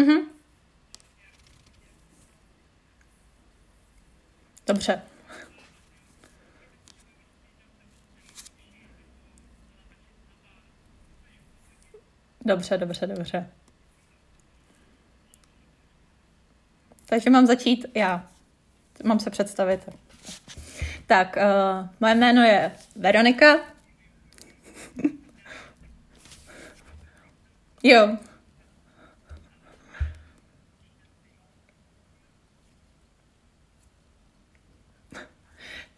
Mhm. Dobře. Dobře, dobře, dobře. Takže mám začít já. Mám se představit. Tak, uh, moje jméno je Veronika. jo.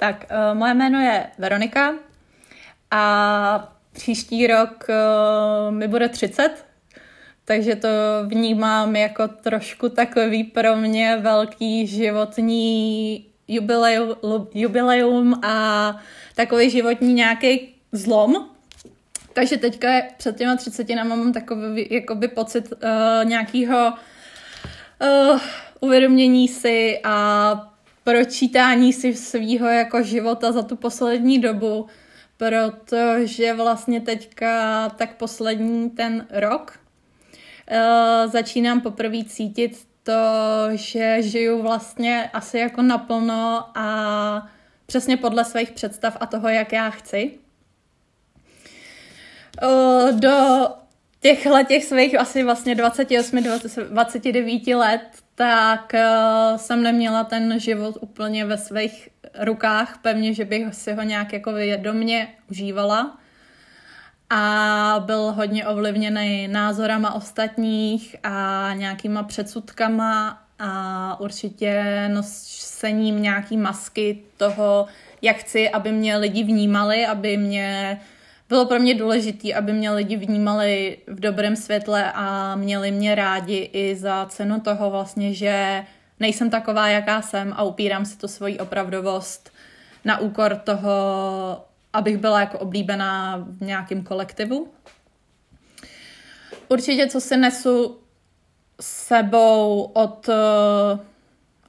Tak, uh, moje jméno je Veronika a příští rok uh, mi bude 30, takže to vnímám jako trošku takový pro mě velký životní jubileum, a takový životní nějaký zlom. Takže teďka před těma třicetinama mám takový jakoby pocit uh, nějakého uh, uvědomění si a pročítání si svýho jako života za tu poslední dobu, protože vlastně teďka tak poslední ten rok uh, začínám poprvé cítit to, že žiju vlastně asi jako naplno a přesně podle svých představ a toho, jak já chci. Uh, do těchhle těch svých asi vlastně 28, 20, 29 let, tak uh, jsem neměla ten život úplně ve svých rukách, pevně, že bych si ho nějak jako vědomě užívala. A byl hodně ovlivněný názorama ostatních a nějakýma předsudkama a určitě nosením nějaký masky toho, jak chci, aby mě lidi vnímali, aby mě bylo pro mě důležité, aby mě lidi vnímali v dobrém světle a měli mě rádi i za cenu toho vlastně, že nejsem taková, jaká jsem a upírám si to svoji opravdovost na úkor toho, abych byla jako oblíbená v nějakém kolektivu. Určitě, co si nesu sebou od,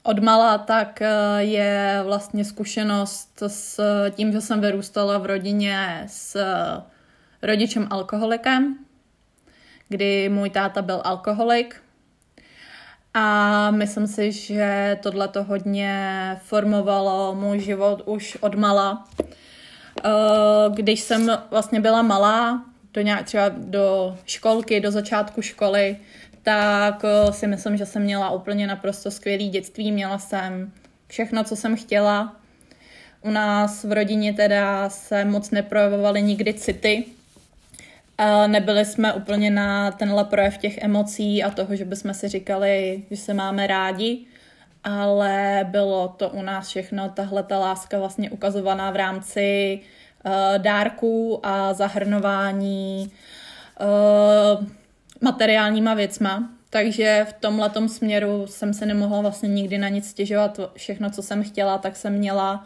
od mala, tak je vlastně zkušenost s tím, že jsem vyrůstala v rodině s rodičem alkoholikem, kdy můj táta byl alkoholik. A myslím si, že tohle to hodně formovalo můj život už od mala. Eh, když jsem vlastně byla malá, do nějak, třeba do školky, do začátku školy, tak eh, si myslím, že jsem měla úplně naprosto skvělý dětství. Měla jsem všechno, co jsem chtěla. U nás v rodině teda se moc neprojevovaly nikdy city. Nebyli jsme úplně na tenhle projev těch emocí a toho, že bychom si říkali, že se máme rádi, ale bylo to u nás všechno, tahle ta láska vlastně ukazovaná v rámci uh, dárků a zahrnování materiálníma věcma. Takže v tomhle směru jsem se nemohla vlastně nikdy na nic stěžovat. Všechno, co jsem chtěla, tak jsem měla.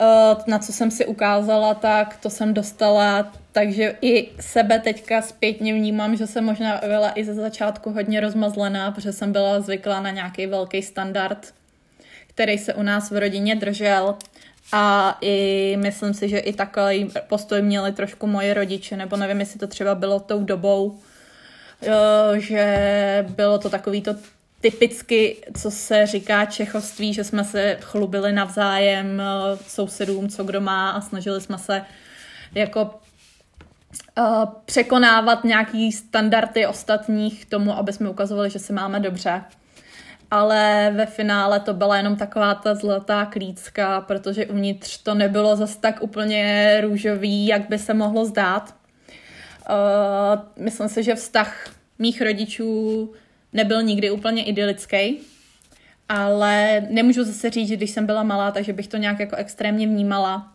Uh, na co jsem si ukázala, tak to jsem dostala. Takže i sebe teďka zpětně vnímám, že jsem možná byla i ze začátku hodně rozmazlená, protože jsem byla zvyklá na nějaký velký standard, který se u nás v rodině držel. A i myslím si, že i takový postoj měli trošku moje rodiče, nebo nevím, jestli to třeba bylo tou dobou, že bylo to takový to typicky, co se říká čechovství, že jsme se chlubili navzájem sousedům, co kdo má a snažili jsme se jako uh, překonávat nějaký standardy ostatních k tomu, aby jsme ukazovali, že se máme dobře. Ale ve finále to byla jenom taková ta zlatá klícka, protože uvnitř to nebylo zas tak úplně růžový, jak by se mohlo zdát. Uh, myslím si, že vztah mých rodičů nebyl nikdy úplně idylický, ale nemůžu zase říct, že když jsem byla malá, takže bych to nějak jako extrémně vnímala.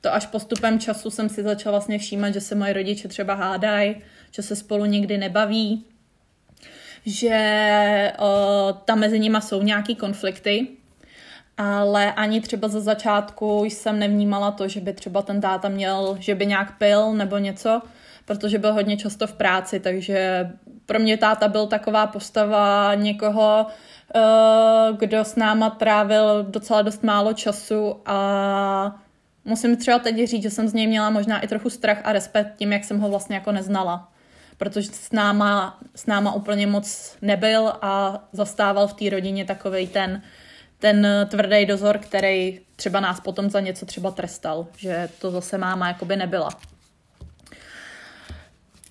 To až postupem času jsem si začala vlastně všímat, že se moje rodiče třeba hádají, že se spolu nikdy nebaví, že o, tam mezi nimi jsou nějaký konflikty, ale ani třeba za začátku jsem nevnímala to, že by třeba ten táta měl, že by nějak pil nebo něco, protože byl hodně často v práci, takže pro mě táta byl taková postava někoho, kdo s náma trávil docela dost málo času a musím třeba teď říct, že jsem z něj měla možná i trochu strach a respekt tím, jak jsem ho vlastně jako neznala. protože s náma, s náma úplně moc nebyl a zastával v té rodině takový ten, ten tvrdý dozor, který třeba nás potom za něco třeba trestal, že to zase máma jakoby nebyla.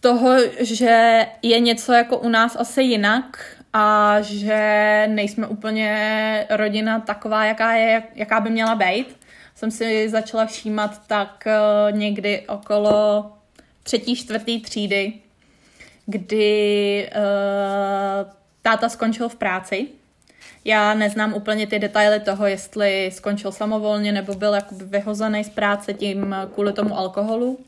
Toho, že je něco jako u nás asi jinak a že nejsme úplně rodina taková, jaká, je, jaká by měla být, jsem si začala všímat tak eh, někdy okolo třetí, čtvrtý třídy, kdy uh, táta skončil v práci. Já neznám úplně ty detaily toho, jestli skončil samovolně nebo byl jakoby vyhozený z práce tím kvůli tomu alkoholu.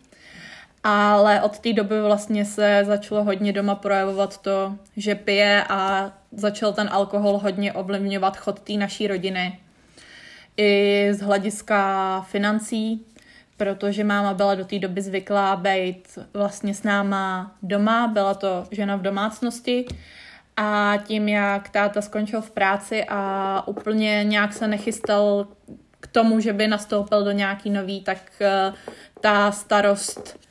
Ale od té doby vlastně se začalo hodně doma projevovat to, že pije a začal ten alkohol hodně ovlivňovat chod té naší rodiny. I z hlediska financí, protože máma byla do té doby zvyklá být vlastně s náma doma, byla to žena v domácnosti a tím, jak táta skončil v práci a úplně nějak se nechystal k tomu, že by nastoupil do nějaký nový, tak eh, ta starost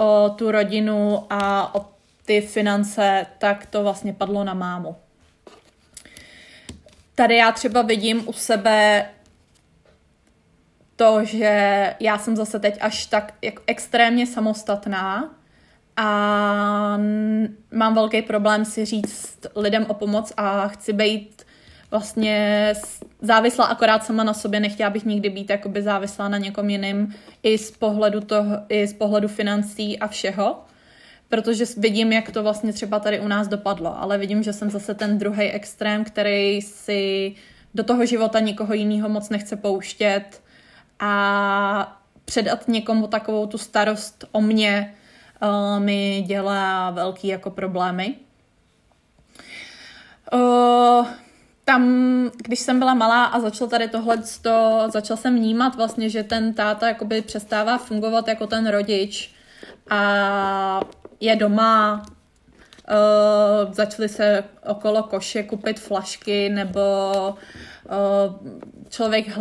o tu rodinu a o ty finance, tak to vlastně padlo na mámu. Tady já třeba vidím u sebe to, že já jsem zase teď až tak jako extrémně samostatná a mám velký problém si říct lidem o pomoc a chci být vlastně závislá akorát sama na sobě, nechtěla bych nikdy být jakoby závislá na někom jiným i z pohledu toho, i z pohledu financí a všeho, protože vidím, jak to vlastně třeba tady u nás dopadlo, ale vidím, že jsem zase ten druhý extrém, který si do toho života nikoho jiného moc nechce pouštět, a předat někomu takovou tu starost o mě uh, mi dělá velký jako problémy. Uh, tam, když jsem byla malá a začal tady tohle, to, začal jsem vnímat vlastně, že ten táta jakoby přestává fungovat jako ten rodič a je doma, uh, začali se okolo koše kupit flašky nebo uh, člověk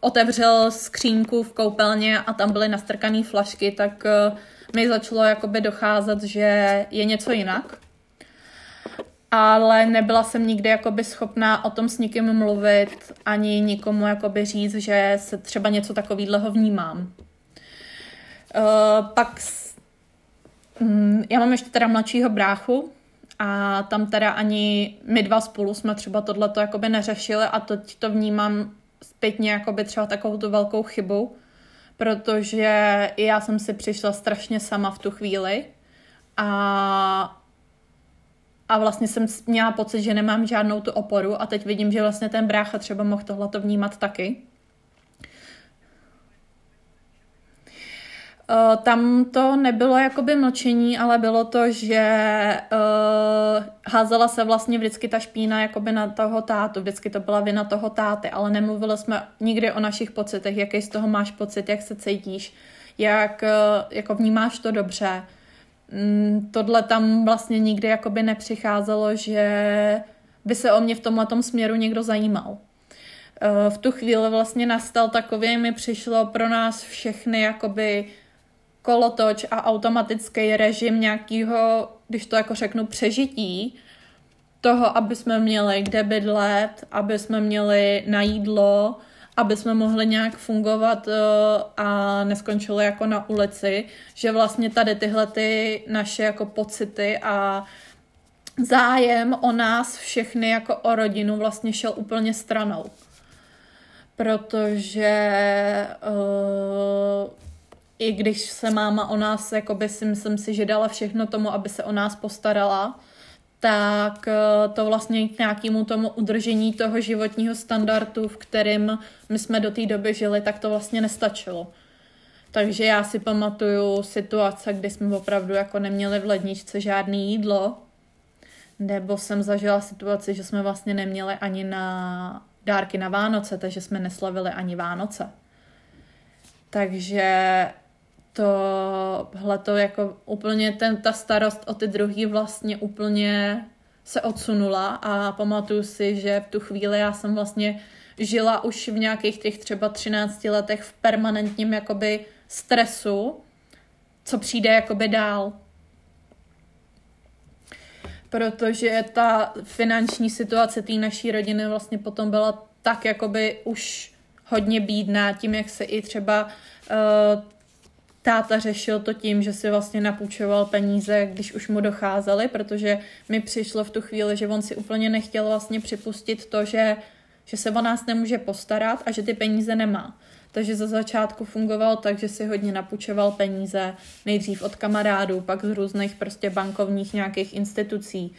otevřel skřínku v koupelně a tam byly nastrkané flašky, tak uh, mi začalo jakoby docházet, že je něco jinak. Ale nebyla jsem nikdy jakoby schopná o tom s nikým mluvit, ani nikomu jakoby říct, že se třeba něco takového vnímám. Uh, pak um, já mám ještě teda mladšího bráchu, a tam teda ani my dva spolu jsme třeba tohleto jakoby neřešili a teď to vnímám zpětně jakoby třeba takovou tu velkou chybu, protože já jsem si přišla strašně sama v tu chvíli a a vlastně jsem měla pocit, že nemám žádnou tu oporu a teď vidím, že vlastně ten brácha třeba mohl tohleto vnímat taky. Uh, tam to nebylo jakoby mlčení, ale bylo to, že uh, házela se vlastně vždycky ta špína jakoby na toho tátu, vždycky to byla vina toho táty, ale nemluvili jsme nikdy o našich pocitech, jaký z toho máš pocit, jak se cítíš, jak uh, jako vnímáš to dobře. Mm, tohle tam vlastně nikdy jakoby nepřicházelo, že by se o mě v tomhle směru někdo zajímal. v tu chvíli vlastně nastal takový, mi přišlo pro nás všechny jakoby kolotoč a automatický režim nějakého, když to jako řeknu, přežití, toho, aby jsme měli kde bydlet, aby jsme měli na jídlo, aby jsme mohli nějak fungovat uh, a neskončili jako na ulici, že vlastně tady tyhle ty naše jako pocity a zájem o nás všechny jako o rodinu vlastně šel úplně stranou. Protože uh, i když se máma o nás, jakoby si myslím si, že dala všechno tomu, aby se o nás postarala, tak eh, to vlastně k nějakému tomu udržení toho životního standardu, v kterém my jsme do té doby žili, tak to vlastně nestačilo. Takže já si pamatuju situace, kdy jsme opravdu jako neměli v ledničce žádné jídlo, nebo jsem zažila situaci, že jsme vlastně neměli ani na dárky na Vánoce, takže jsme neslavili ani Vánoce. Takže tohle to jako úplně ten, ta starost o ty druhý vlastně úplně se odsunula a pamatuju si, že v tu chvíli já jsem vlastně žila už v nějakých těch třeba 13 letech v permanentním jakoby stresu, co přijde jakoby dál. protože ta finanční situace té naší rodiny vlastně potom byla tak jakoby už hodně bídná tím, jak se i třeba uh, táta řešil to tím, že si vlastně napůjčoval peníze, když už mu docházely, protože mi přišlo v tu chvíli, že on si úplně nechtěl vlastně připustit to, že, že se o nás nemůže postarat a že ty peníze nemá. Takže za začátku fungoval tak, že si hodně napůjčoval peníze, nejdřív od kamarádů, pak z různých prostě bankovních nějakých institucí,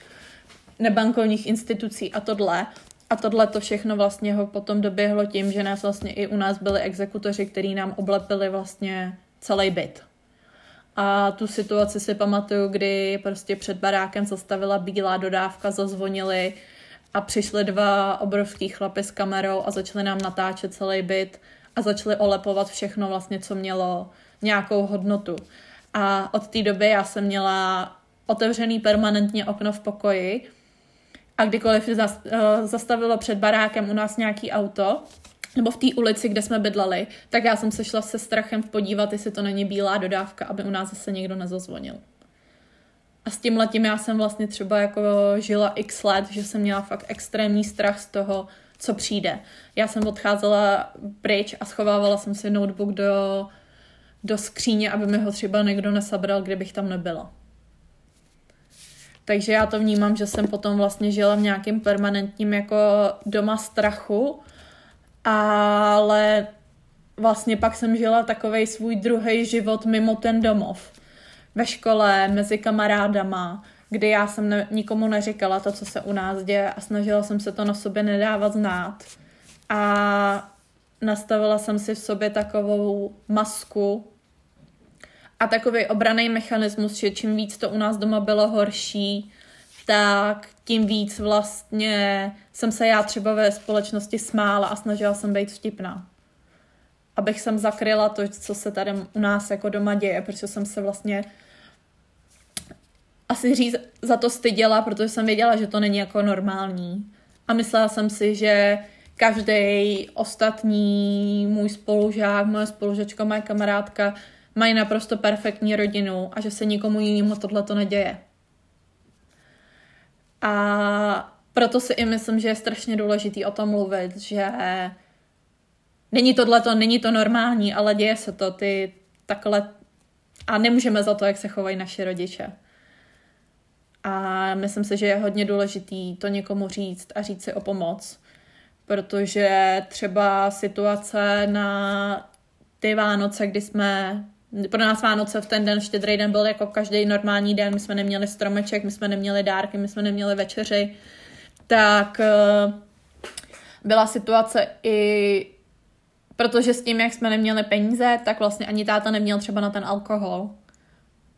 nebankovních institucí a tohle. A tohle to všechno vlastně ho potom doběhlo tím, že nás vlastně i u nás byli exekutoři, kteří nám oblepili vlastně celý byt. A tu situaci si pamatuju, kdy prostě před barákem zastavila bílá dodávka, zazvonili a přišli dva obrovský chlapy s kamerou a začali nám natáčet celý byt a začali olepovat všechno vlastně, co mělo nějakou hodnotu. A od té doby já jsem měla otevřený permanentně okno v pokoji a kdykoliv eh, zastavilo před barákem u nás nějaký auto, nebo v té ulici, kde jsme bydleli, tak já jsem se šla se strachem podívat, jestli to není bílá dodávka, aby u nás zase někdo nezazvonil. A s tím letím já jsem vlastně třeba jako žila x let, že jsem měla fakt extrémní strach z toho, co přijde. Já jsem odcházela pryč a schovávala jsem si notebook do, do skříně, aby mi ho třeba někdo nesabral, kdybych tam nebyla. Takže já to vnímám, že jsem potom vlastně žila v nějakým permanentním jako doma strachu, ale vlastně pak jsem žila takový svůj druhý život mimo ten domov. Ve škole, mezi kamarádama, kdy já jsem ne, nikomu neříkala to, co se u nás děje a snažila jsem se to na sobě nedávat znát. A nastavila jsem si v sobě takovou masku a takový obraný mechanismus, že čím víc to u nás doma bylo horší, tak tím víc vlastně jsem se já třeba ve společnosti smála a snažila jsem být vtipná. Abych jsem zakryla to, co se tady u nás jako doma děje, protože jsem se vlastně asi říct za to styděla, protože jsem věděla, že to není jako normální. A myslela jsem si, že každý ostatní můj spolužák, moje spolužačka, moje kamarádka mají naprosto perfektní rodinu a že se nikomu jinému tohle to neděje. A proto si i myslím, že je strašně důležitý o tom mluvit, že není tohle to, není to normální, ale děje se to, ty takhle a nemůžeme za to, jak se chovají naši rodiče. A myslím si, že je hodně důležitý to někomu říct a říct si o pomoc, protože třeba situace na ty Vánoce, kdy jsme pro nás Vánoce v ten den, štědrý den byl jako každý normální den, my jsme neměli stromeček, my jsme neměli dárky, my jsme neměli večeři, tak eh, byla situace i protože s tím, jak jsme neměli peníze, tak vlastně ani táta neměl třeba na ten alkohol.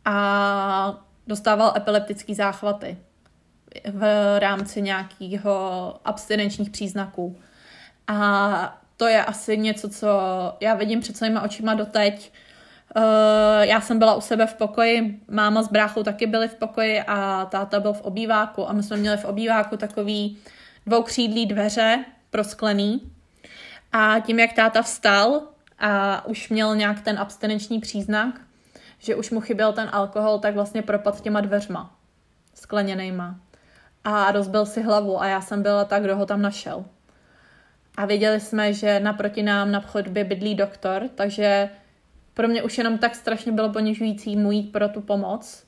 A dostával epileptický záchvaty v rámci nějakého abstinenčních příznaků. A to je asi něco, co já vidím před svýma očima doteď. Uh, já jsem byla u sebe v pokoji, máma s bráchou taky byli v pokoji a táta byl v obýváku a my jsme měli v obýváku takový dvoukřídlý dveře prosklený a tím, jak táta vstal a už měl nějak ten abstinenční příznak, že už mu chyběl ten alkohol, tak vlastně propad těma dveřma skleněnejma. A rozbil si hlavu a já jsem byla tak, kdo ho tam našel. A věděli jsme, že naproti nám na chodbě bydlí doktor, takže pro mě už jenom tak strašně bylo ponižující mu jít pro tu pomoc.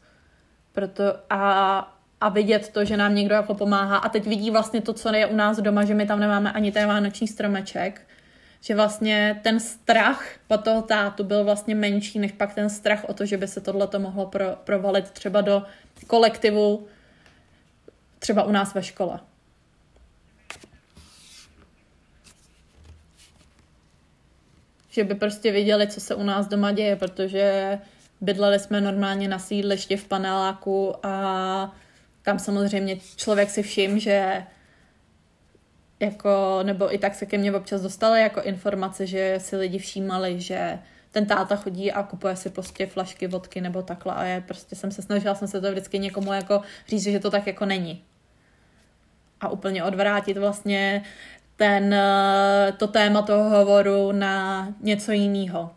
Proto a, a vidět to, že nám někdo jako pomáhá. A teď vidí vlastně to, co je u nás doma, že my tam nemáme ani ten vánoční stromeček že vlastně ten strach po toho tátu byl vlastně menší, než pak ten strach o to, že by se tohle to mohlo pro, provalit třeba do kolektivu, třeba u nás ve škole. Že by prostě viděli, co se u nás doma děje, protože bydleli jsme normálně na sídlišti v paneláku a tam samozřejmě člověk si všim, že jako, nebo i tak se ke mně občas dostaly jako informace, že si lidi všímali, že ten táta chodí a kupuje si prostě flašky vodky nebo takhle a je prostě jsem se snažila jsem se to vždycky někomu jako říct, že to tak jako není. A úplně odvrátit vlastně ten, to téma toho hovoru na něco jiného.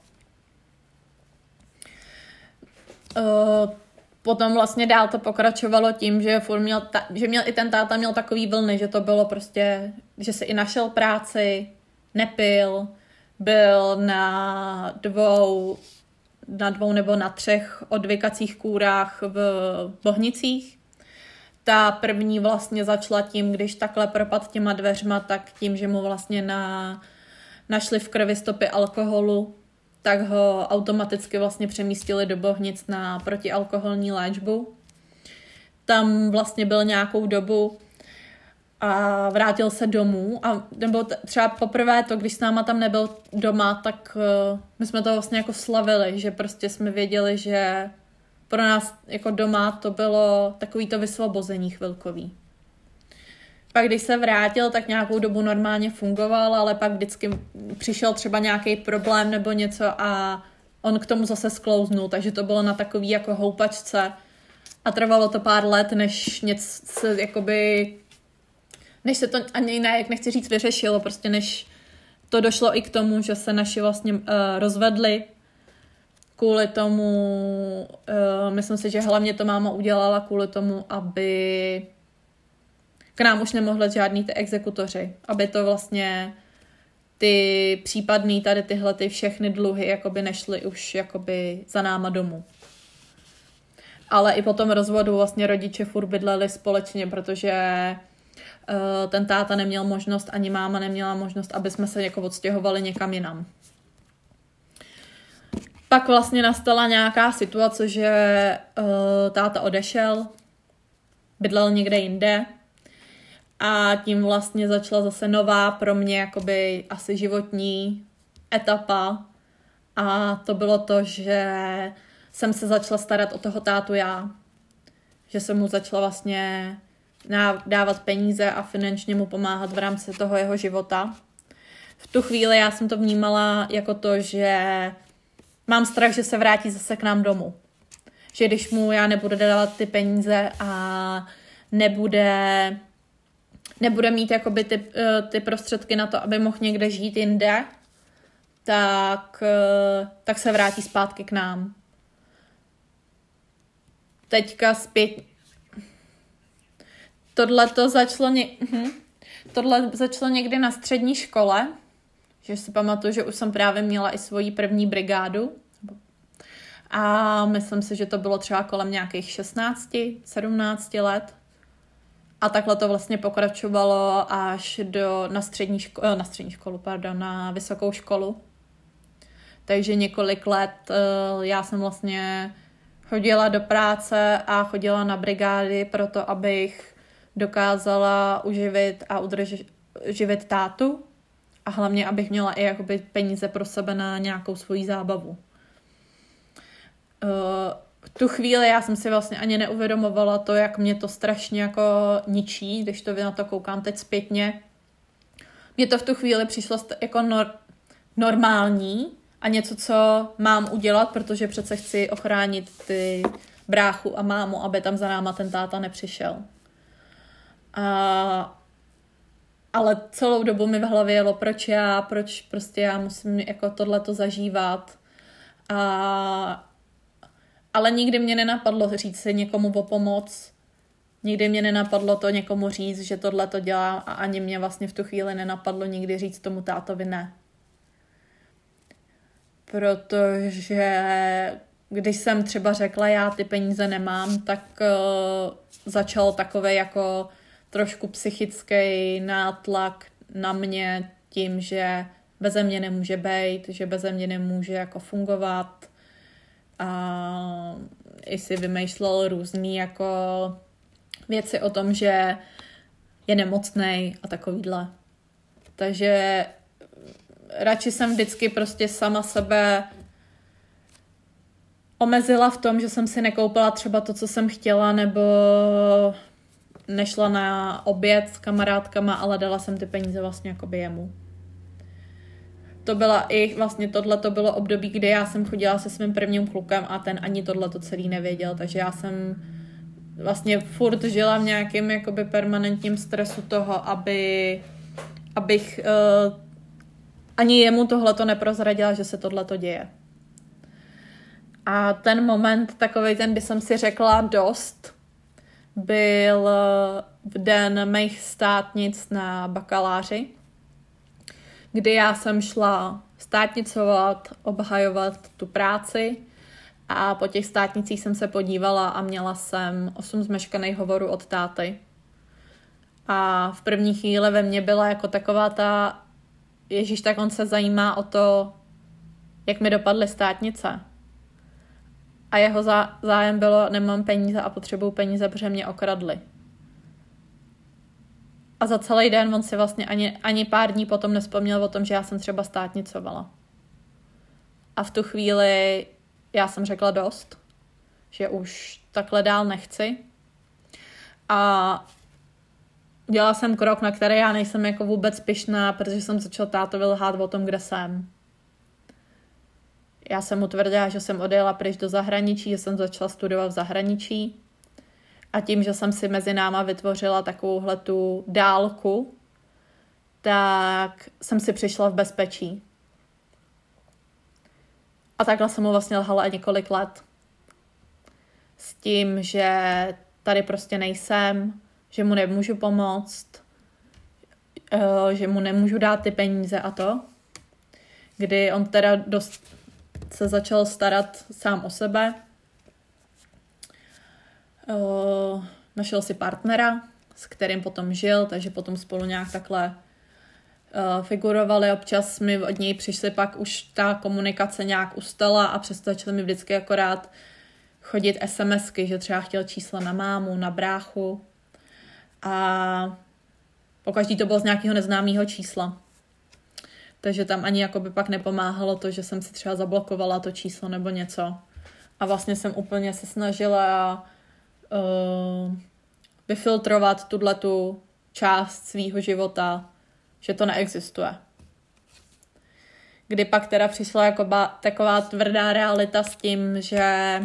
Uh, potom vlastně dál to pokračovalo tím, že furt měl, ta, že měl i ten táta měl takový vlny, že to bylo prostě, že si i našel práci, nepil, byl na dvou, na dvou nebo na třech odvykacích kůrách v Bohnicích. Ta první vlastně začala tím, když takhle propad těma dveřma, tak tím, že mu vlastně na, našli v krvi stopy alkoholu, tak ho automaticky vlastně přemístili do Bohnic na protialkoholní léčbu. Tam vlastně byl nějakou dobu a vrátil se domů a nebo třeba poprvé to, když s náma tam nebyl doma, tak uh, my jsme to vlastně jako slavili, že prostě jsme věděli, že pro nás jako doma to bylo takový to vysvobození chvilkový. Pak když se vrátil, tak nějakou dobu normálně fungoval, ale pak vždycky přišel třeba nějaký problém nebo něco a on k tomu zase sklouznul, takže to bylo na takový jako houpačce. A trvalo to pár let, než něco jakoby než se to ani ne, jak nechci říct, vyřešilo, prostě než to došlo i k tomu, že se naši vlastně uh, rozvedli kvůli tomu, uh, myslím si, že hlavně to máma udělala kvůli tomu, aby k nám už nemohli žádný ty exekutoři, aby to vlastně ty případný tady tyhle ty všechny dluhy jakoby nešly už jakoby za náma domů. Ale i po tom rozvodu vlastně rodiče furt bydleli společně, protože uh, ten táta neměl možnost, ani máma neměla možnost, aby jsme se jako odstěhovali někam jinam. Pak vlastně nastala nějaká situace, že uh, táta odešel, bydlel někde jinde, a tím vlastně začala zase nová pro mě jakoby asi životní etapa a to bylo to, že jsem se začala starat o toho tátu já. Že jsem mu začala vlastně dávat peníze a finančně mu pomáhat v rámci toho jeho života. V tu chvíli já jsem to vnímala jako to, že mám strach, že se vrátí zase k nám domů. Že když mu já nebudu dávat ty peníze a nebude nebude mít jakoby ty, eh, ty prostředky na to, aby mohl někde žít jinde, tak, eh, tak se vrátí zpátky k nám. Teďka zpět... Tohle to začalo, ně... Mhm. Tohle začalo někdy na střední škole, že si pamatuju, že už jsem právě měla i svoji první brigádu. A myslím si, že to bylo třeba kolem nějakých 16, 17 let. A takhle to vlastně pokračovalo až do, na, střední ško- eh, na střední školu, pardon, na vysokou školu. Takže několik let uh, já jsem vlastně chodila do práce a chodila na brigády proto, abych dokázala uživit a udržet tátu a hlavně, abych měla i jakoby peníze pro sebe na nějakou svoji zábavu. Uh, v tu chvíli já jsem si vlastně ani neuvědomovala to, jak mě to strašně jako ničí, když to na to koukám teď zpětně. Mně to v tu chvíli přišlo jako nor- normální a něco, co mám udělat, protože přece chci ochránit ty bráchu a mámu, aby tam za náma ten táta nepřišel. A ale celou dobu mi v hlavě jelo, proč já, proč prostě já musím jako tohleto zažívat. A ale nikdy mě nenapadlo říct si někomu o pomoc, nikdy mě nenapadlo to někomu říct, že tohle to dělá a ani mě vlastně v tu chvíli nenapadlo nikdy říct tomu tátovi ne. Protože když jsem třeba řekla, já ty peníze nemám, tak uh, začal takový jako trošku psychický nátlak na mě tím, že beze mě nemůže být, že beze mě nemůže jako fungovat, a i si vymýšlel různý jako věci o tom, že je nemocný a takovýhle. Takže radši jsem vždycky prostě sama sebe omezila v tom, že jsem si nekoupila třeba to, co jsem chtěla, nebo nešla na oběd s kamarádkama, ale dala jsem ty peníze vlastně jakoby jemu to byla i vlastně tohle to bylo období, kdy já jsem chodila se svým prvním klukem a ten ani tohle to celý nevěděl, takže já jsem vlastně furt žila v nějakém jakoby permanentním stresu toho, aby abych uh, ani jemu tohle to neprozradila, že se tohle to děje. A ten moment, takový ten, kdy jsem si řekla dost, byl v den mých státnic na bakaláři, kdy já jsem šla státnicovat, obhajovat tu práci a po těch státnicích jsem se podívala a měla jsem osm zmeškaných hovorů od táty. A v první chvíli ve mně byla jako taková ta, Ježíš, tak on se zajímá o to, jak mi dopadly státnice. A jeho zájem bylo, nemám peníze a potřebuju peníze, protože mě okradli. A za celý den on si vlastně ani, ani pár dní potom nespomněl o tom, že já jsem třeba státnicovala. A v tu chvíli já jsem řekla dost, že už takhle dál nechci. A dělala jsem krok, na který já nejsem jako vůbec pišná, protože jsem začala tátovi lhát o tom, kde jsem. Já jsem mu tvrdila, že jsem odjela pryč do zahraničí, že jsem začala studovat v zahraničí. A tím, že jsem si mezi náma vytvořila takovouhle tu dálku, tak jsem si přišla v bezpečí. A takhle jsem mu vlastně lhala několik let. S tím, že tady prostě nejsem, že mu nemůžu pomoct, eh, že mu nemůžu dát ty peníze a to. Kdy on teda dost se začal starat sám o sebe. Našel si partnera, s kterým potom žil, takže potom spolu nějak takhle figurovali. Občas mi od něj přišly pak už ta komunikace nějak ustala a přesto začaly mi vždycky akorát chodit SMSky, že třeba chtěl čísla na mámu, na bráchu a pokaždý to bylo z nějakého neznámého čísla. Takže tam ani jako by pak nepomáhalo to, že jsem si třeba zablokovala to číslo nebo něco. A vlastně jsem úplně se snažila uh, vyfiltrovat tuhle tu část svýho života, že to neexistuje. Kdy pak teda přišla jako ba, taková tvrdá realita s tím, že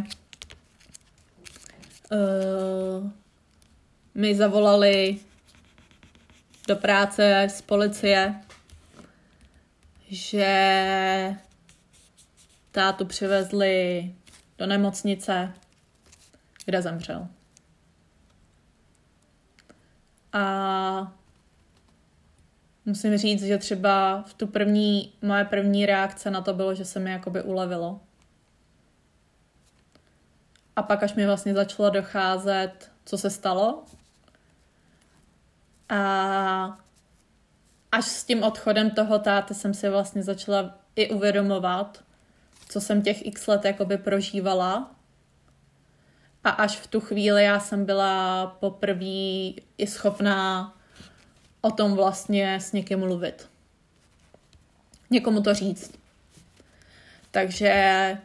uh, mi zavolali do práce z policie, že tátu přivezli do nemocnice, kde zemřel. A musím říct, že třeba v tu první, moje první reakce na to bylo, že se mi jakoby ulevilo. A pak, až mi vlastně začalo docházet, co se stalo, a až s tím odchodem toho táty jsem si vlastně začala i uvědomovat, co jsem těch x let jakoby prožívala. A až v tu chvíli já jsem byla poprvé i schopná o tom vlastně s někým mluvit. Někomu to říct. Takže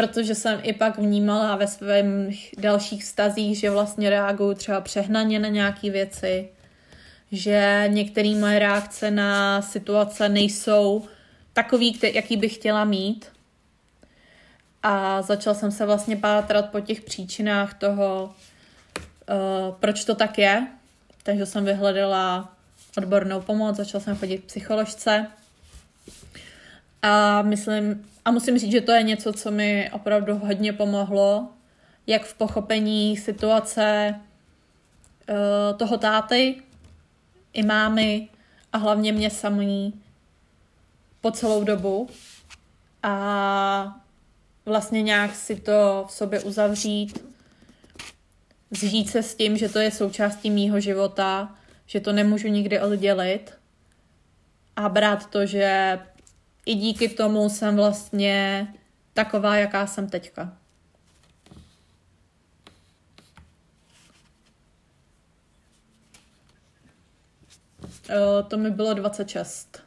protože jsem i pak vnímala ve svých dalších stazích, že vlastně reaguju třeba přehnaně na nějaké věci, že některé moje reakce na situace nejsou takový, jaký bych chtěla mít. A začal jsem se vlastně pátrat po těch příčinách toho, uh, proč to tak je. Takže jsem vyhledala odbornou pomoc, začal jsem chodit k psycholožce. A myslím, a musím říct, že to je něco, co mi opravdu hodně pomohlo, jak v pochopení situace uh, toho táty, i mámy a hlavně mě samý po celou dobu a vlastně nějak si to v sobě uzavřít, zžít se s tím, že to je součástí mýho života, že to nemůžu nikdy oddělit a brát to, že i díky tomu jsem vlastně taková, jaká jsem teďka. To mi bylo 26.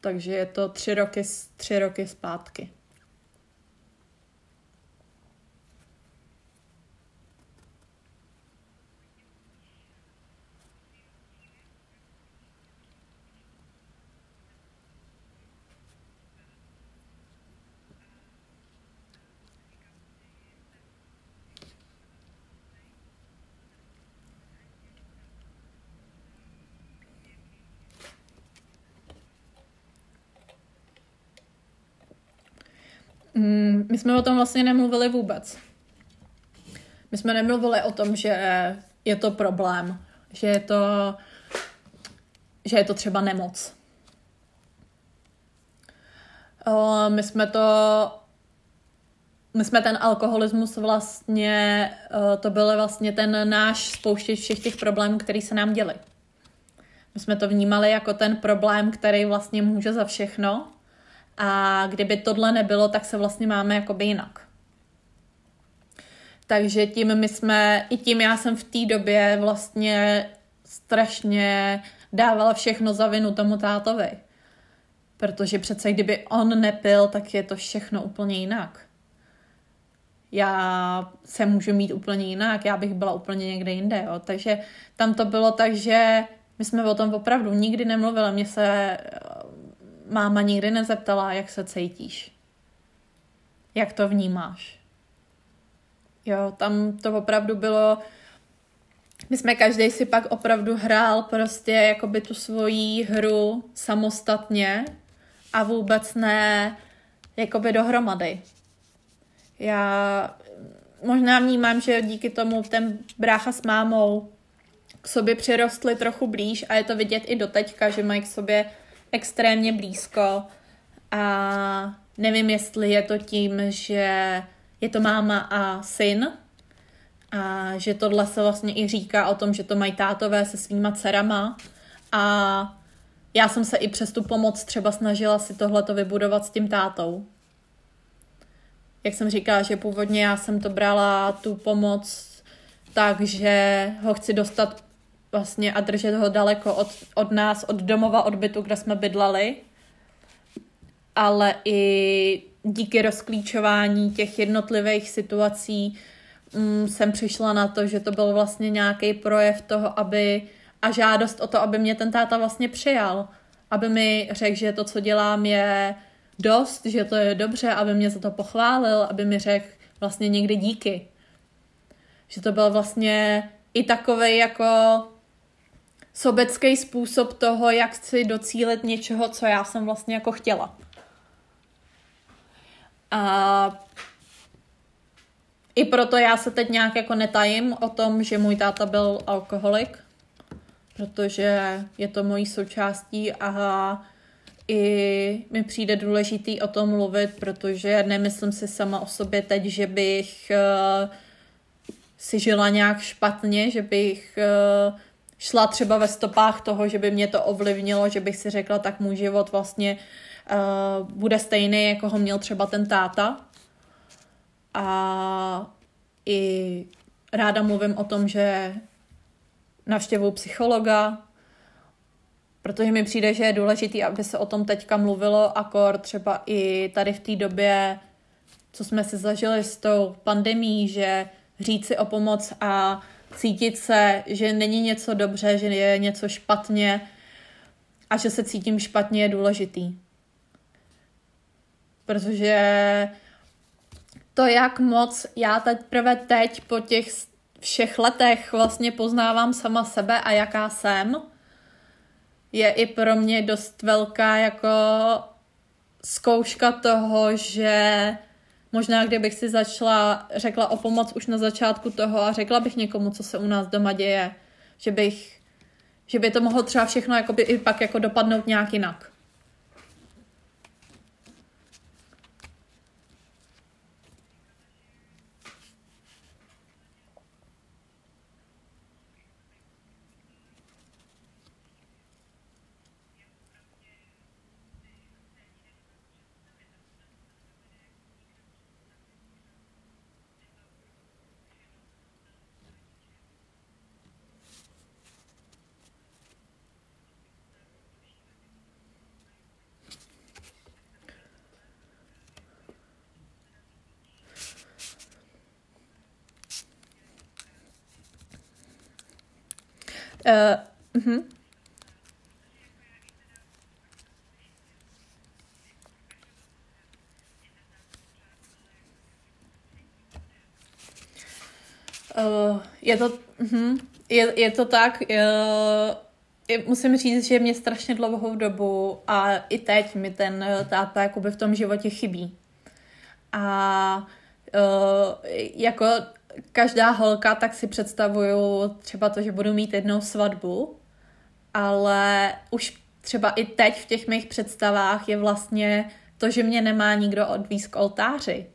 Takže je to tři roky, tři roky zpátky. Mm, my jsme o tom vlastně nemluvili vůbec. My jsme nemluvili o tom, že je to problém, že je to, že je to třeba nemoc. My jsme to my jsme ten alkoholismus vlastně, to byl vlastně ten náš spouštěč všech těch problémů, který se nám děli. My jsme to vnímali jako ten problém, který vlastně může za všechno a kdyby tohle nebylo, tak se vlastně máme jakoby jinak. Takže tím my jsme, i tím já jsem v té době vlastně strašně dávala všechno za vinu tomu tátovi. Protože přece kdyby on nepil, tak je to všechno úplně jinak. Já se můžu mít úplně jinak, já bych byla úplně někde jinde. Jo. Takže tam to bylo tak, že my jsme o tom opravdu nikdy nemluvili. Mně se máma nikdy nezeptala, jak se cítíš. Jak to vnímáš. Jo, tam to opravdu bylo, my jsme každý si pak opravdu hrál prostě jakoby tu svoji hru samostatně a vůbec ne jakoby dohromady. Já možná vnímám, že díky tomu ten brácha s mámou k sobě přirostli trochu blíž a je to vidět i do teďka, že mají k sobě extrémně blízko a nevím, jestli je to tím, že je to máma a syn a že tohle se vlastně i říká o tom, že to mají tátové se svýma dcerama a já jsem se i přes tu pomoc třeba snažila si tohleto vybudovat s tím tátou. Jak jsem říkala, že původně já jsem to brala tu pomoc tak, že ho chci dostat vlastně a držet ho daleko od, od nás, od domova, od bytu, kde jsme bydleli. Ale i díky rozklíčování těch jednotlivých situací mm, jsem přišla na to, že to byl vlastně nějaký projev toho, aby a žádost o to, aby mě ten táta vlastně přijal. Aby mi řekl, že to, co dělám, je dost, že to je dobře, aby mě za to pochválil, aby mi řekl vlastně někdy díky. Že to byl vlastně i takový jako sobecký způsob toho, jak chci docílit něčeho, co já jsem vlastně jako chtěla. A i proto já se teď nějak jako netajím o tom, že můj táta byl alkoholik, protože je to mojí součástí a i mi přijde důležitý o tom mluvit, protože nemyslím si sama o sobě teď, že bych uh, si žila nějak špatně, že bych uh, šla třeba ve stopách toho, že by mě to ovlivnilo, že bych si řekla, tak můj život vlastně uh, bude stejný, jako ho měl třeba ten táta. A i ráda mluvím o tom, že navštěvuju psychologa, protože mi přijde, že je důležité, aby se o tom teďka mluvilo, akor třeba i tady v té době, co jsme si zažili s tou pandemí, že říct si o pomoc a cítit se, že není něco dobře, že je něco špatně a že se cítím špatně je důležitý. Protože to, jak moc já teprve teď po těch všech letech vlastně poznávám sama sebe a jaká jsem, je i pro mě dost velká jako zkouška toho, že Možná, kdybych si začala, řekla o pomoc už na začátku toho a řekla bych někomu, co se u nás doma děje, že bych, že by to mohlo třeba všechno jakoby i pak jako dopadnout nějak jinak. Uh, uh-huh. Uh, je to, uh-huh. je, je to tak, uh, musím říct, že mě strašně dlouhou dobu a i teď mi ten táta jakoby v tom životě chybí. a uh, jako každá holka, tak si představuju třeba to, že budu mít jednou svatbu, ale už třeba i teď v těch mých představách je vlastně to, že mě nemá nikdo odvíz k oltáři.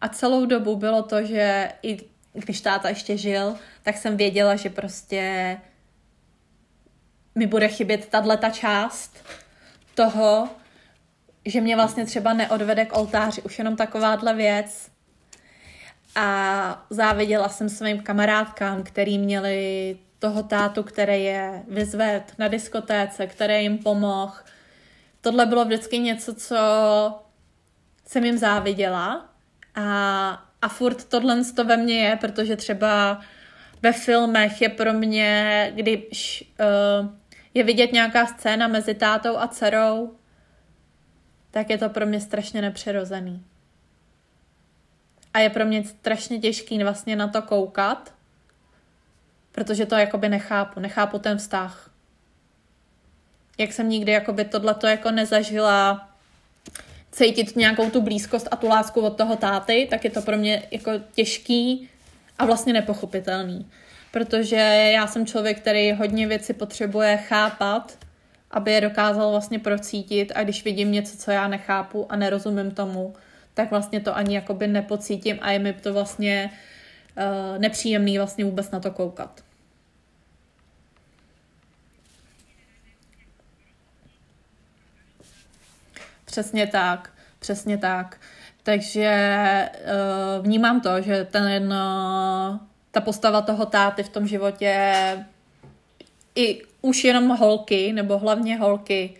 A celou dobu bylo to, že i když táta ještě žil, tak jsem věděla, že prostě mi bude chybět tahle ta část toho, že mě vlastně třeba neodvede k oltáři, už jenom takováhle věc. A záviděla jsem svým kamarádkám, který měli toho tátu, který je vyzved na diskotéce, který jim pomohl. Tohle bylo vždycky něco, co jsem jim záviděla a, a furt tohle to ve mně je, protože třeba ve filmech je pro mě, když uh, je vidět nějaká scéna mezi tátou a dcerou, tak je to pro mě strašně nepřirozený. A je pro mě strašně těžký vlastně na to koukat, protože to jakoby nechápu, nechápu ten vztah. Jak jsem nikdy jakoby tohleto jako nezažila cítit nějakou tu blízkost a tu lásku od toho táty, tak je to pro mě jako těžký a vlastně nepochopitelný. Protože já jsem člověk, který hodně věci potřebuje chápat, aby je dokázal vlastně procítit a když vidím něco, co já nechápu a nerozumím tomu, tak vlastně to ani jakoby nepocítím a je mi to vlastně uh, nepříjemný vlastně vůbec na to koukat. Přesně tak, přesně tak. Takže uh, vnímám to, že ten, uh, ta postava toho táty v tom životě i už jenom holky, nebo hlavně holky,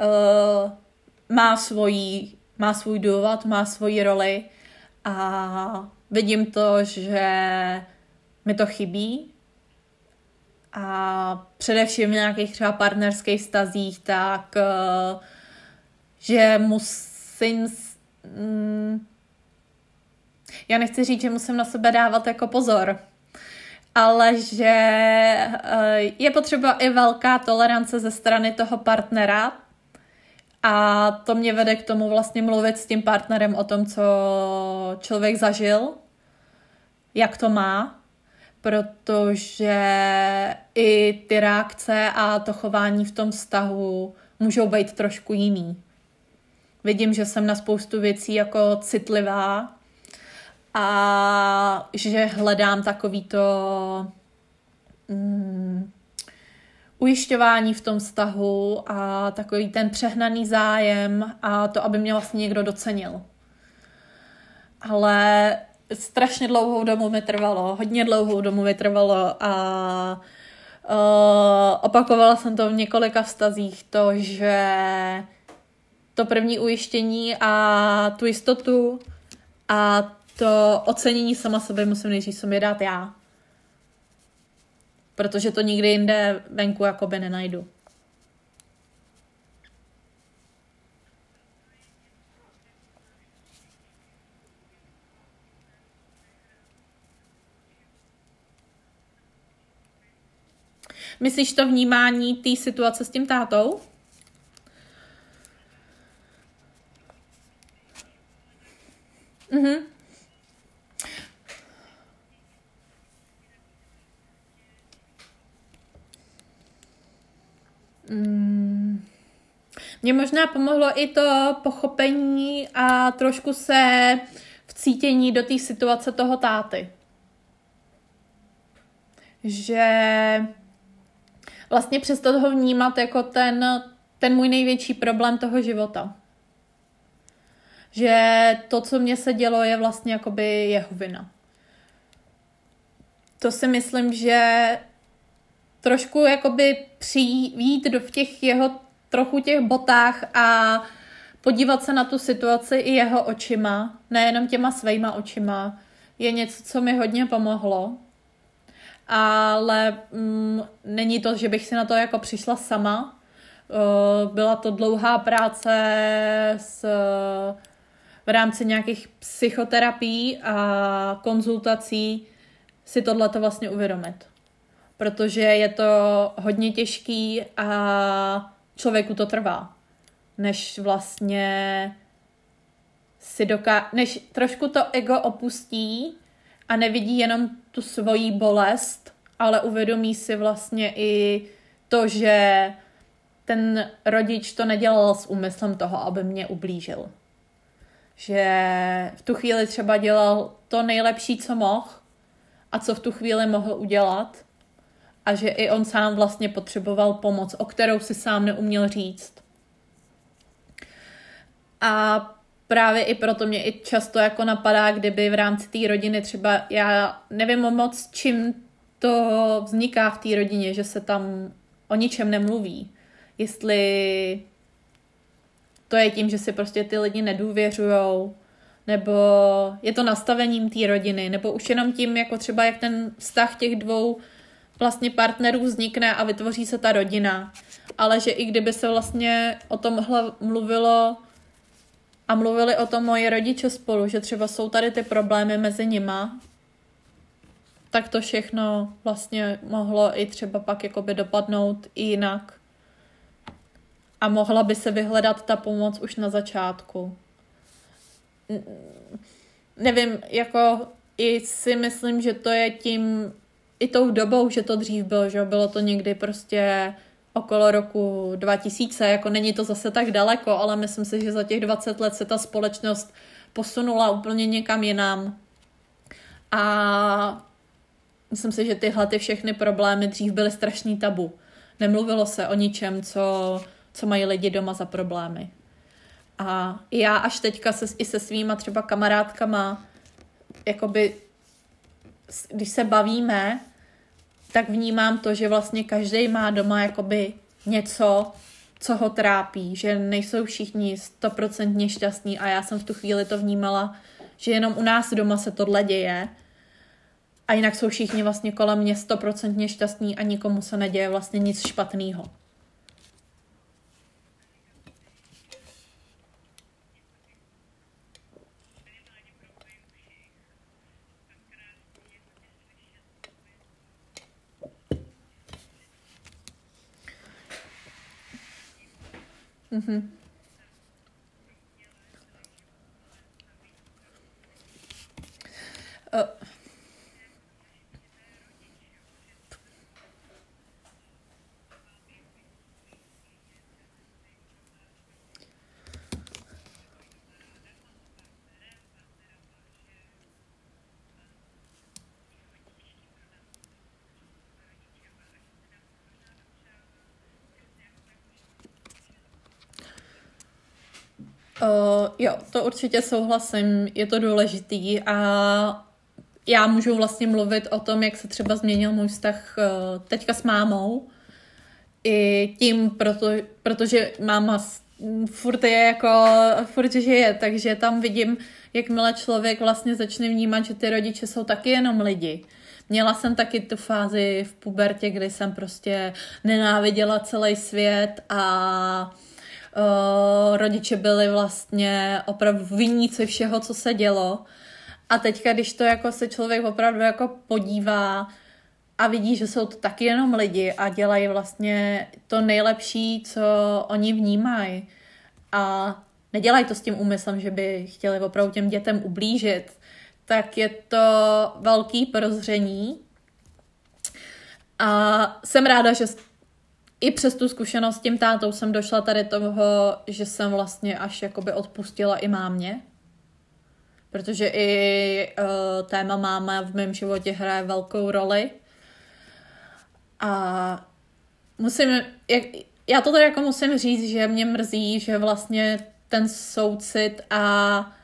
uh, má svojí, má svůj důvod, má svoji roli a vidím to, že mi to chybí. A především v nějakých třeba partnerských stazích, tak uh, že musím... Mm, já nechci říct, že musím na sebe dávat jako pozor, ale že eh, je potřeba i velká tolerance ze strany toho partnera a to mě vede k tomu vlastně mluvit s tím partnerem o tom, co člověk zažil, jak to má, protože i ty reakce a to chování v tom vztahu můžou být trošku jiný. Vidím, že jsem na spoustu věcí jako citlivá a že hledám takový to mm, ujišťování v tom vztahu a takový ten přehnaný zájem a to, aby mě vlastně někdo docenil. Ale strašně dlouhou dobu mi trvalo, hodně dlouhou dobu mi trvalo a uh, opakovala jsem to v několika vztazích, to, že to první ujištění a tu jistotu a to ocenění sama sebe musím nejdřív sobě dát já. Protože to nikdy jinde venku jakoby nenajdu. Myslíš to vnímání té situace s tím tátou? Mhm. Mm. Možná pomohlo i to pochopení a trošku se vcítění do té situace toho táty. Že vlastně přesto ho vnímat jako ten, ten můj největší problém toho života že to, co mě se dělo, je vlastně jakoby jeho vina. To si myslím, že trošku jakoby přijít do v těch jeho trochu těch botách a podívat se na tu situaci i jeho očima, nejenom těma svýma očima, je něco, co mi hodně pomohlo. Ale mm, není to, že bych si na to jako přišla sama. Byla to dlouhá práce s v rámci nějakých psychoterapií a konzultací si tohleto vlastně uvědomit. Protože je to hodně těžký a člověku to trvá, než vlastně si doká... než trošku to ego opustí a nevidí jenom tu svoji bolest, ale uvědomí si vlastně i to, že ten rodič to nedělal s úmyslem toho, aby mě ublížil. Že v tu chvíli třeba dělal to nejlepší, co mohl a co v tu chvíli mohl udělat a že i on sám vlastně potřeboval pomoc, o kterou si sám neuměl říct. A právě i proto mě i často jako napadá, kdyby v rámci té rodiny třeba, já nevím moc, čím to vzniká v té rodině, že se tam o ničem nemluví. Jestli to je tím, že si prostě ty lidi nedůvěřujou, nebo je to nastavením té rodiny, nebo už jenom tím, jako třeba jak ten vztah těch dvou vlastně partnerů vznikne a vytvoří se ta rodina. Ale že i kdyby se vlastně o tom mluvilo a mluvili o tom moji rodiče spolu, že třeba jsou tady ty problémy mezi nima, tak to všechno vlastně mohlo i třeba pak jakoby dopadnout i jinak. A mohla by se vyhledat ta pomoc už na začátku. Nevím, jako i si myslím, že to je tím, i tou dobou, že to dřív bylo, že bylo to někdy prostě okolo roku 2000, jako není to zase tak daleko, ale myslím si, že za těch 20 let se ta společnost posunula úplně někam jinam. A myslím si, že tyhle ty všechny problémy dřív byly strašný tabu. Nemluvilo se o ničem, co, co mají lidi doma za problémy. A já až teďka se, i se svýma třeba kamarádkama, jakoby, když se bavíme, tak vnímám to, že vlastně každý má doma jakoby něco, co ho trápí, že nejsou všichni stoprocentně šťastní a já jsem v tu chvíli to vnímala, že jenom u nás doma se tohle děje a jinak jsou všichni vlastně kolem mě stoprocentně šťastní a nikomu se neděje vlastně nic špatného. Mm-hmm. Uh, jo, to určitě souhlasím, je to důležitý a já můžu vlastně mluvit o tom, jak se třeba změnil můj vztah uh, teďka s mámou. I tím, proto, protože máma furt je jako, furt žije, takže tam vidím, jakmile člověk vlastně začne vnímat, že ty rodiče jsou taky jenom lidi. Měla jsem taky tu fázi v pubertě, kdy jsem prostě nenáviděla celý svět a uh, rodiče byli vlastně opravdu viníci všeho, co se dělo. A teďka, když to jako se člověk opravdu jako podívá a vidí, že jsou to taky jenom lidi a dělají vlastně to nejlepší, co oni vnímají. A nedělají to s tím úmyslem, že by chtěli opravdu těm dětem ublížit, tak je to velký prozření. A jsem ráda, že i přes tu zkušenost s tím tátou jsem došla tady toho, že jsem vlastně až jakoby odpustila i mámě. Protože i uh, téma máma v mém životě hraje velkou roli. A musím, jak, já to tady jako musím říct, že mě mrzí, že vlastně ten soucit a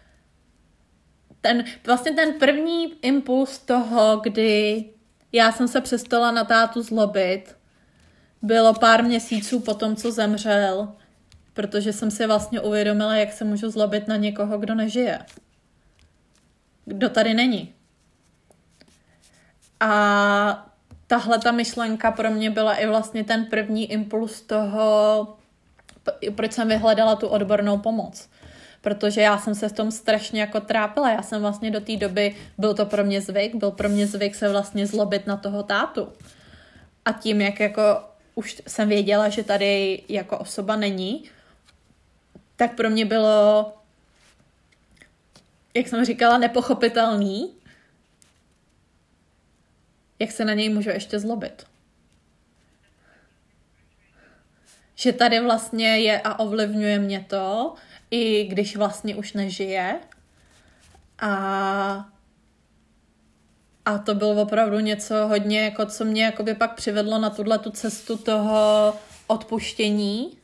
ten, vlastně ten první impuls toho, kdy já jsem se přestala na tátu zlobit, bylo pár měsíců po tom, co zemřel, protože jsem si vlastně uvědomila, jak se můžu zlobit na někoho, kdo nežije. Kdo tady není. A tahle ta myšlenka pro mě byla i vlastně ten první impuls toho, proč jsem vyhledala tu odbornou pomoc. Protože já jsem se v tom strašně jako trápila. Já jsem vlastně do té doby, byl to pro mě zvyk, byl pro mě zvyk se vlastně zlobit na toho tátu. A tím, jak jako už jsem věděla, že tady jako osoba není, tak pro mě bylo jak jsem říkala, nepochopitelný, jak se na něj můžu ještě zlobit. Že tady vlastně je a ovlivňuje mě to, i když vlastně už nežije. A, a to bylo opravdu něco hodně, jako co mě jakoby pak přivedlo na tuhle tu cestu toho odpuštění,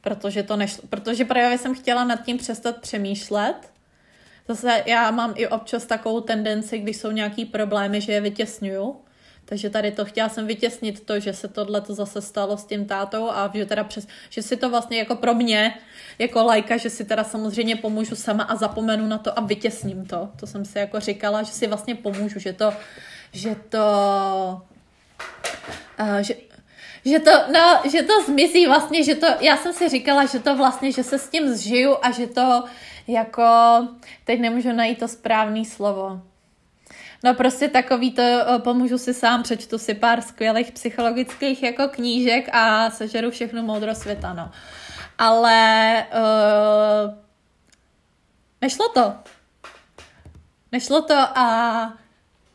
protože to nešlo, protože právě jsem chtěla nad tím přestat přemýšlet. Zase já mám i občas takovou tendenci, když jsou nějaký problémy, že je vytěsňuju takže tady to chtěla jsem vytěsnit to, že se tohle to zase stalo s tím tátou a že teda přes, že si to vlastně jako pro mě, jako lajka, že si teda samozřejmě pomůžu sama a zapomenu na to a vytěsním to. To jsem si jako říkala, že si vlastně pomůžu, že to, že to, uh, že, že to, no, že to zmizí vlastně, že to, já jsem si říkala, že to vlastně, že se s tím zžiju a že to jako, teď nemůžu najít to správné slovo No prostě takový to, pomůžu si sám, přečtu si pár skvělých psychologických jako knížek a sežeru všechno moudro světa, no. Ale uh, nešlo to. Nešlo to a,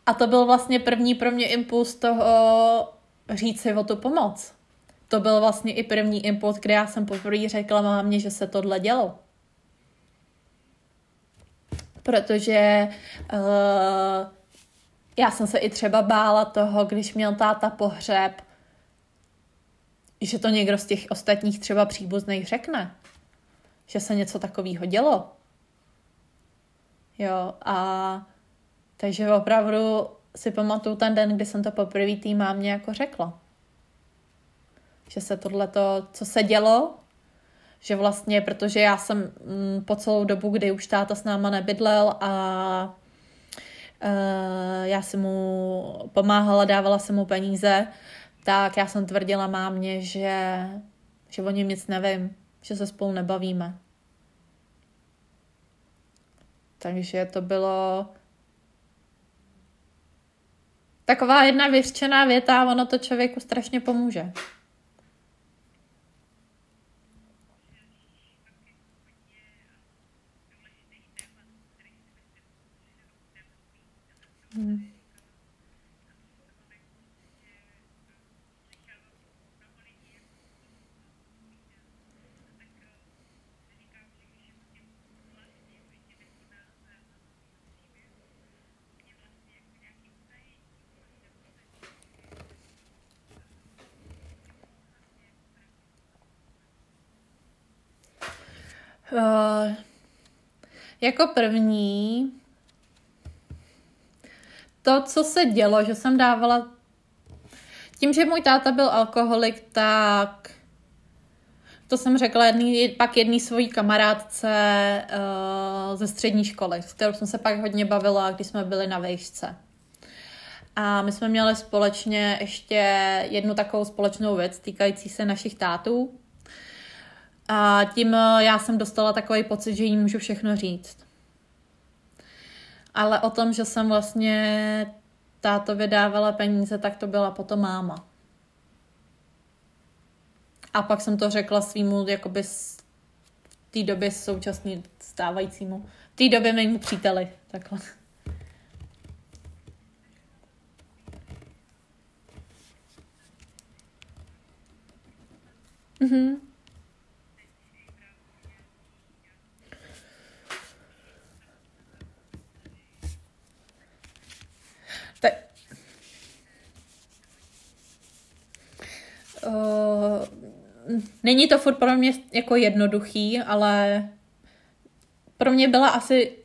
a to byl vlastně první pro mě impuls toho říct si o tu pomoc. To byl vlastně i první impuls, kdy já jsem poprvé řekla mámě, že se tohle dělo. Protože uh, já jsem se i třeba bála toho, když měl táta pohřeb, že to někdo z těch ostatních třeba příbuzných řekne. Že se něco takového dělo. Jo, a takže opravdu si pamatuju ten den, kdy jsem to poprvé tý mámě jako řekla. Že se tohle, co se dělo, že vlastně, protože já jsem mm, po celou dobu, kdy už táta s náma nebydlel a já jsem mu pomáhala, dávala jsem mu peníze, tak já jsem tvrdila mámě, že, že o něm nic nevím, že se spolu nebavíme. Takže to bylo taková jedna vyřčená věta, ono to člověku strašně pomůže. Uh, jako první to, co se dělo, že jsem dávala... Tím, že můj táta byl alkoholik, tak to jsem řekla jedný, pak jedný svojí kamarádce uh, ze střední školy, s kterou jsem se pak hodně bavila, když jsme byli na vejšce. A my jsme měli společně ještě jednu takovou společnou věc týkající se našich tátů. A tím já jsem dostala takový pocit, že jí můžu všechno říct ale o tom, že jsem vlastně táto vydávala peníze, tak to byla potom máma. A pak jsem to řekla svýmu, jakoby v té době současný stávajícímu, v té době mému příteli, takhle. Mhm. Uh, není to furt pro mě jako jednoduchý, ale pro mě byla asi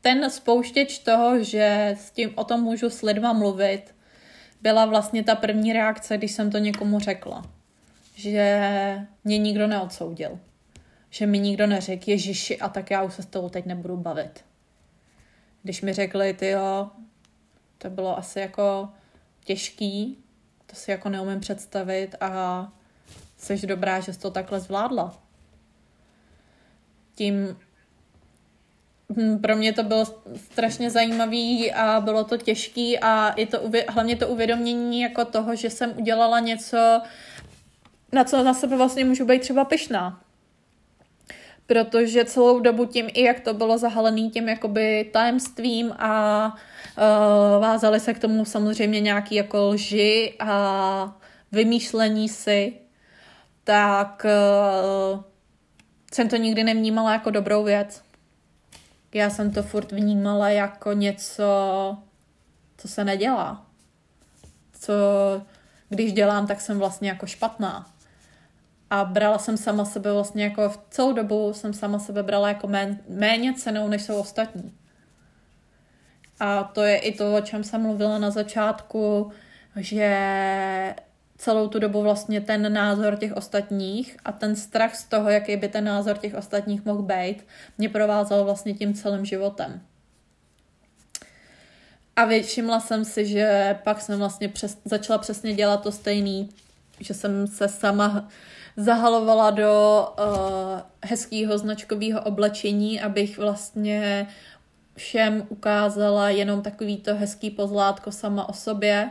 ten spouštěč toho, že s tím o tom můžu s lidma mluvit, byla vlastně ta první reakce, když jsem to někomu řekla. Že mě nikdo neodsoudil. Že mi nikdo neřekl, Ježiši, a tak já už se s tou teď nebudu bavit. Když mi řekli, ty jo, to bylo asi jako těžký, to si jako neumím představit a jsi dobrá, že jsi to takhle zvládla. Tím hm, pro mě to bylo strašně zajímavý a bylo to těžký a i to, hlavně to uvědomění jako toho, že jsem udělala něco, na co na sebe vlastně můžu být třeba pyšná. protože celou dobu tím, i jak to bylo zahalený tím jakoby tajemstvím a uh, vázali se k tomu samozřejmě nějaký jako lži a vymýšlení si, tak uh, jsem to nikdy nevnímala jako dobrou věc. Já jsem to furt vnímala jako něco, co se nedělá. Co, když dělám, tak jsem vlastně jako špatná. A brala jsem sama sebe vlastně jako v celou dobu jsem sama sebe brala jako méně cenou, než jsou ostatní. A to je i to, o čem jsem mluvila na začátku, že celou tu dobu vlastně ten názor těch ostatních a ten strach z toho, jaký by ten názor těch ostatních mohl být, mě provázal vlastně tím celým životem. A všimla jsem si, že pak jsem vlastně přes, začala přesně dělat to stejný, že jsem se sama zahalovala do uh, hezkého značkového oblečení, abych vlastně všem ukázala jenom takový to hezký pozlátko sama o sobě,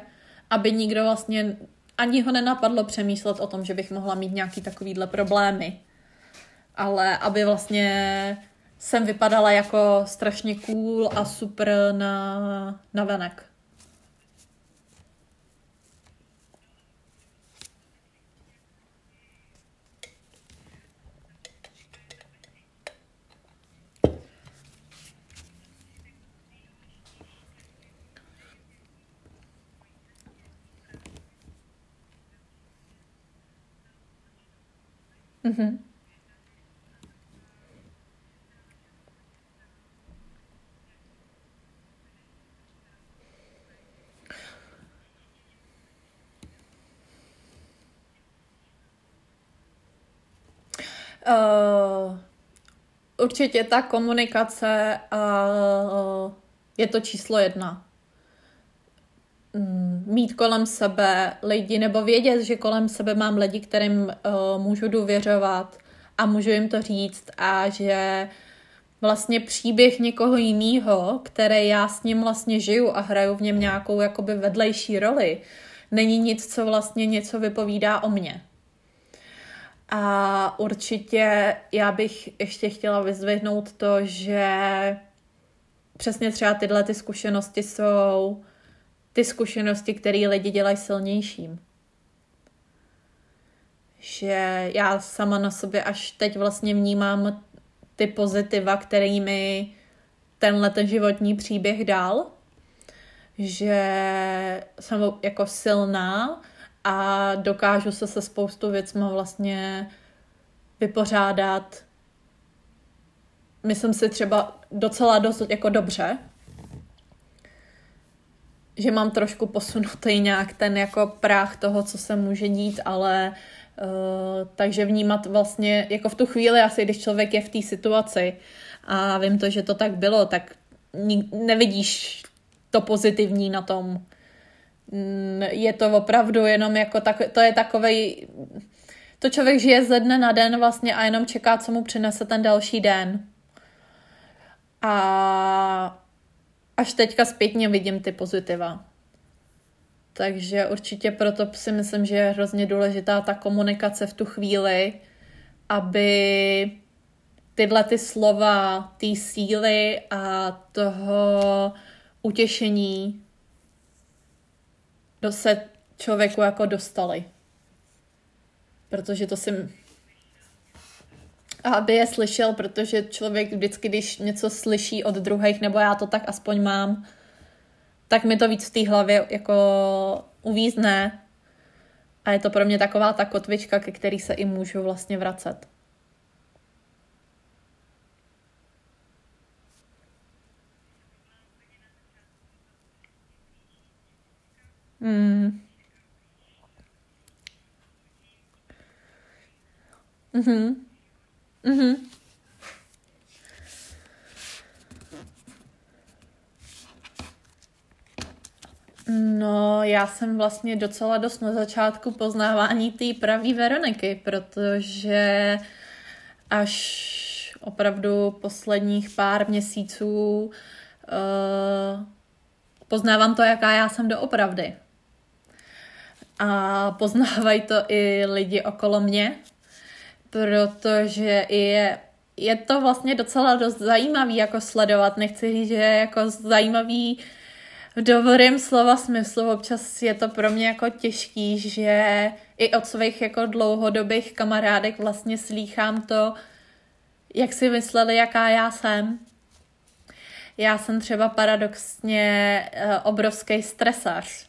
aby nikdo vlastně ani ho nenapadlo přemýšlet o tom, že bych mohla mít nějaký takovýhle problémy. Ale aby vlastně jsem vypadala jako strašně cool a super na, na venek. Mm-hmm. Uh, určitě ta komunikace uh, je to číslo jedna. Mm, mít kolem sebe lidi nebo vědět, že kolem sebe mám lidi, kterým uh, můžu důvěřovat a můžu jim to říct a že vlastně příběh někoho jiného, který já s ním vlastně žiju a hraju v něm nějakou jakoby vedlejší roli, není nic, co vlastně něco vypovídá o mně. A určitě já bych ještě chtěla vyzvihnout to, že přesně třeba tyhle ty zkušenosti jsou ty zkušenosti, které lidi dělají silnějším. Že já sama na sobě až teď vlastně vnímám ty pozitiva, kterými tenhle ten životní příběh dal. Že jsem jako silná a dokážu se se spoustu věcma vlastně vypořádat. Myslím si třeba docela dost jako dobře, že mám trošku posunutý nějak ten jako práh toho, co se může dít, ale uh, takže vnímat vlastně jako v tu chvíli asi, když člověk je v té situaci a vím to, že to tak bylo, tak nevidíš to pozitivní na tom. Mm, je to opravdu jenom jako tak, to je takovej, to člověk žije ze dne na den vlastně a jenom čeká, co mu přinese ten další den. A až teďka zpětně vidím ty pozitiva. Takže určitě proto si myslím, že je hrozně důležitá ta komunikace v tu chvíli, aby tyhle ty slova, ty síly a toho utěšení do se člověku jako dostali. Protože to si aby je slyšel, protože člověk vždycky, když něco slyší od druhých, nebo já to tak aspoň mám, tak mi to víc v té hlavě jako uvízne a je to pro mě taková ta kotvička, ke který se i můžu vlastně vracet. Mm. Mhm. Mhm. No, já jsem vlastně docela dost na začátku poznávání té pravý Veroniky, protože až opravdu posledních pár měsíců uh, poznávám to, jaká já jsem doopravdy. A poznávají to i lidi okolo mě, protože je je to vlastně docela dost zajímavý jako sledovat. Nechci říct, že je jako zajímavý v dobrém slova smyslu. Občas je to pro mě jako těžký, že i od svých jako dlouhodobých kamarádek vlastně slýchám to, jak si mysleli, jaká já jsem. Já jsem třeba paradoxně uh, obrovský stresař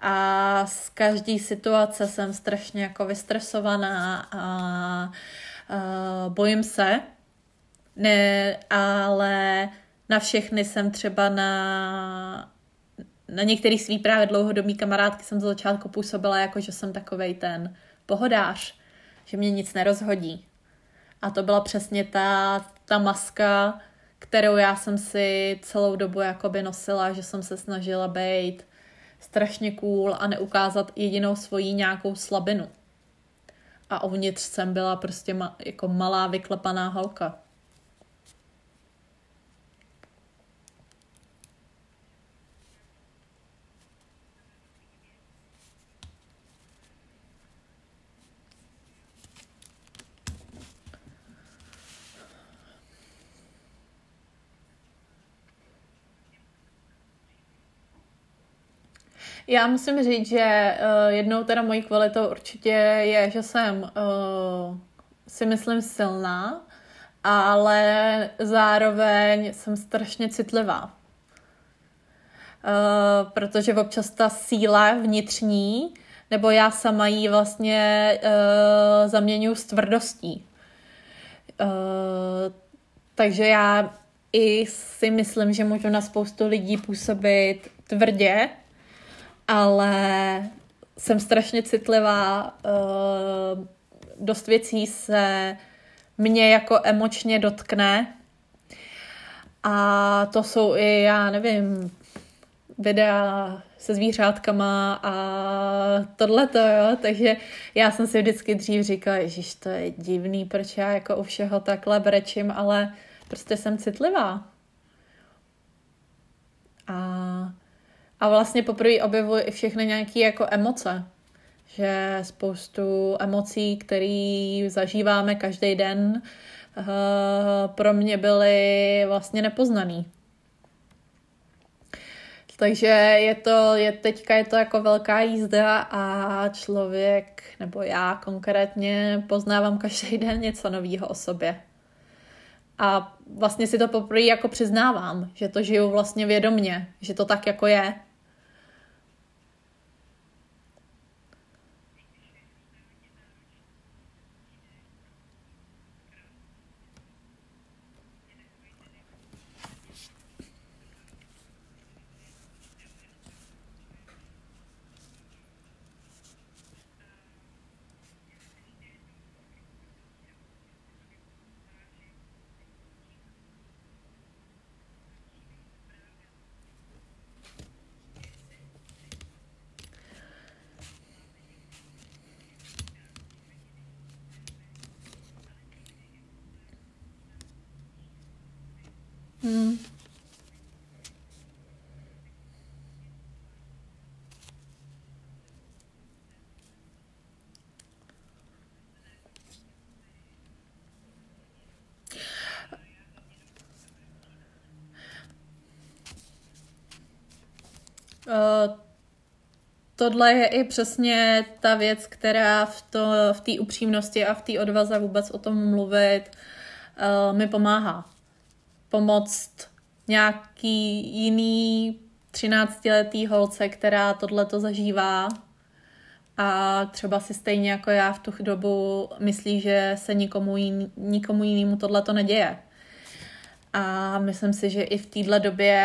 a z každé situace jsem strašně jako vystresovaná a uh, bojím se, ne, ale na všechny jsem třeba na na některých svý právě dlouhodobý kamarádky jsem z začátku působila jako, že jsem takovej ten pohodář, že mě nic nerozhodí. A to byla přesně ta, ta maska, kterou já jsem si celou dobu jakoby nosila, že jsem se snažila být strašně cool a neukázat jedinou svoji nějakou slabinu. A uvnitř jsem byla prostě ma, jako malá vyklepaná holka. Já musím říct, že uh, jednou teda mojí kvalitou určitě je, že jsem uh, si myslím silná, ale zároveň jsem strašně citlivá. Uh, protože občas ta síla vnitřní, nebo já sama ji vlastně uh, zaměňuji s tvrdostí. Uh, takže já i si myslím, že můžu na spoustu lidí působit tvrdě, ale jsem strašně citlivá, uh, dost věcí se mě jako emočně dotkne a to jsou i, já nevím, videa se zvířátkama a tohleto, jo, takže já jsem si vždycky dřív říkala, ježiš, to je divný, proč já jako u všeho takhle brečím, ale prostě jsem citlivá. A a vlastně poprvé objevuji i všechny nějaké jako emoce. Že spoustu emocí, které zažíváme každý den, uh, pro mě byly vlastně nepoznaný. Takže je to, je, teďka je to jako velká jízda a člověk, nebo já konkrétně, poznávám každý den něco nového o sobě. A vlastně si to poprvé jako přiznávám, že to žiju vlastně vědomně, že to tak jako je. Uh, tohle je i přesně ta věc, která v, to, v té upřímnosti a v té odvaze vůbec o tom mluvit uh, mi pomáhá pomoct nějaký jiný 13-letý holce, která tohle to zažívá a třeba si stejně jako já v tu dobu myslí, že se nikomu, jiný, nikomu jinému tohle to neděje. A myslím si, že i v téhle době,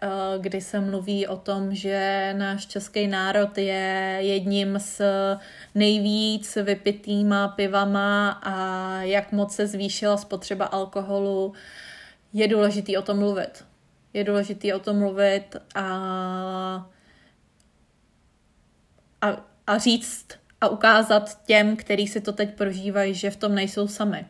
eh, kdy se mluví o tom, že náš český národ je jedním z nejvíc vypitýma pivama a jak moc se zvýšila spotřeba alkoholu, je důležitý o tom mluvit. Je důležitý o tom mluvit a, a, a říct a ukázat těm, kteří si to teď prožívají, že v tom nejsou sami.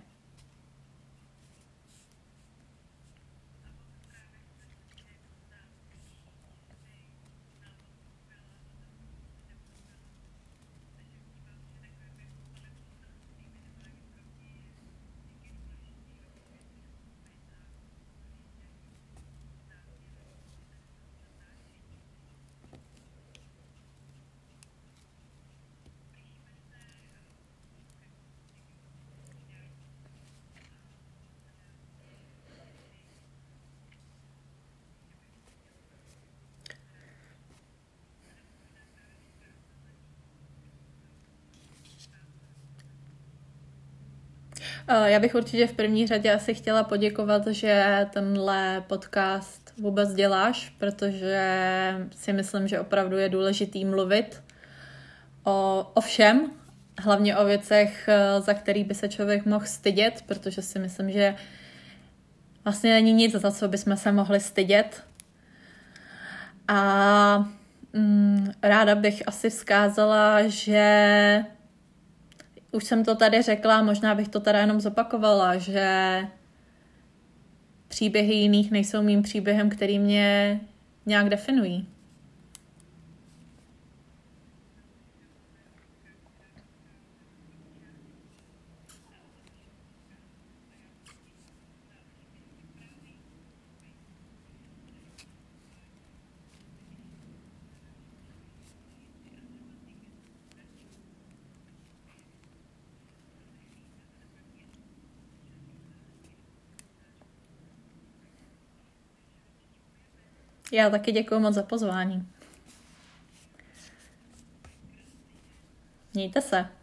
Já bych určitě v první řadě asi chtěla poděkovat, že tenhle podcast vůbec děláš, protože si myslím, že opravdu je důležitý mluvit o, o všem, hlavně o věcech, eh, za který by se člověk mohl stydět, protože si myslím, že vlastně není nic, za co bychom se mohli stydět. A mm, ráda bych asi vzkázala, že už jsem to tady řekla, možná bych to teda jenom zopakovala, že příběhy jiných nejsou mým příběhem, který mě nějak definují. Já taky děkuji moc za pozvání. Mějte se.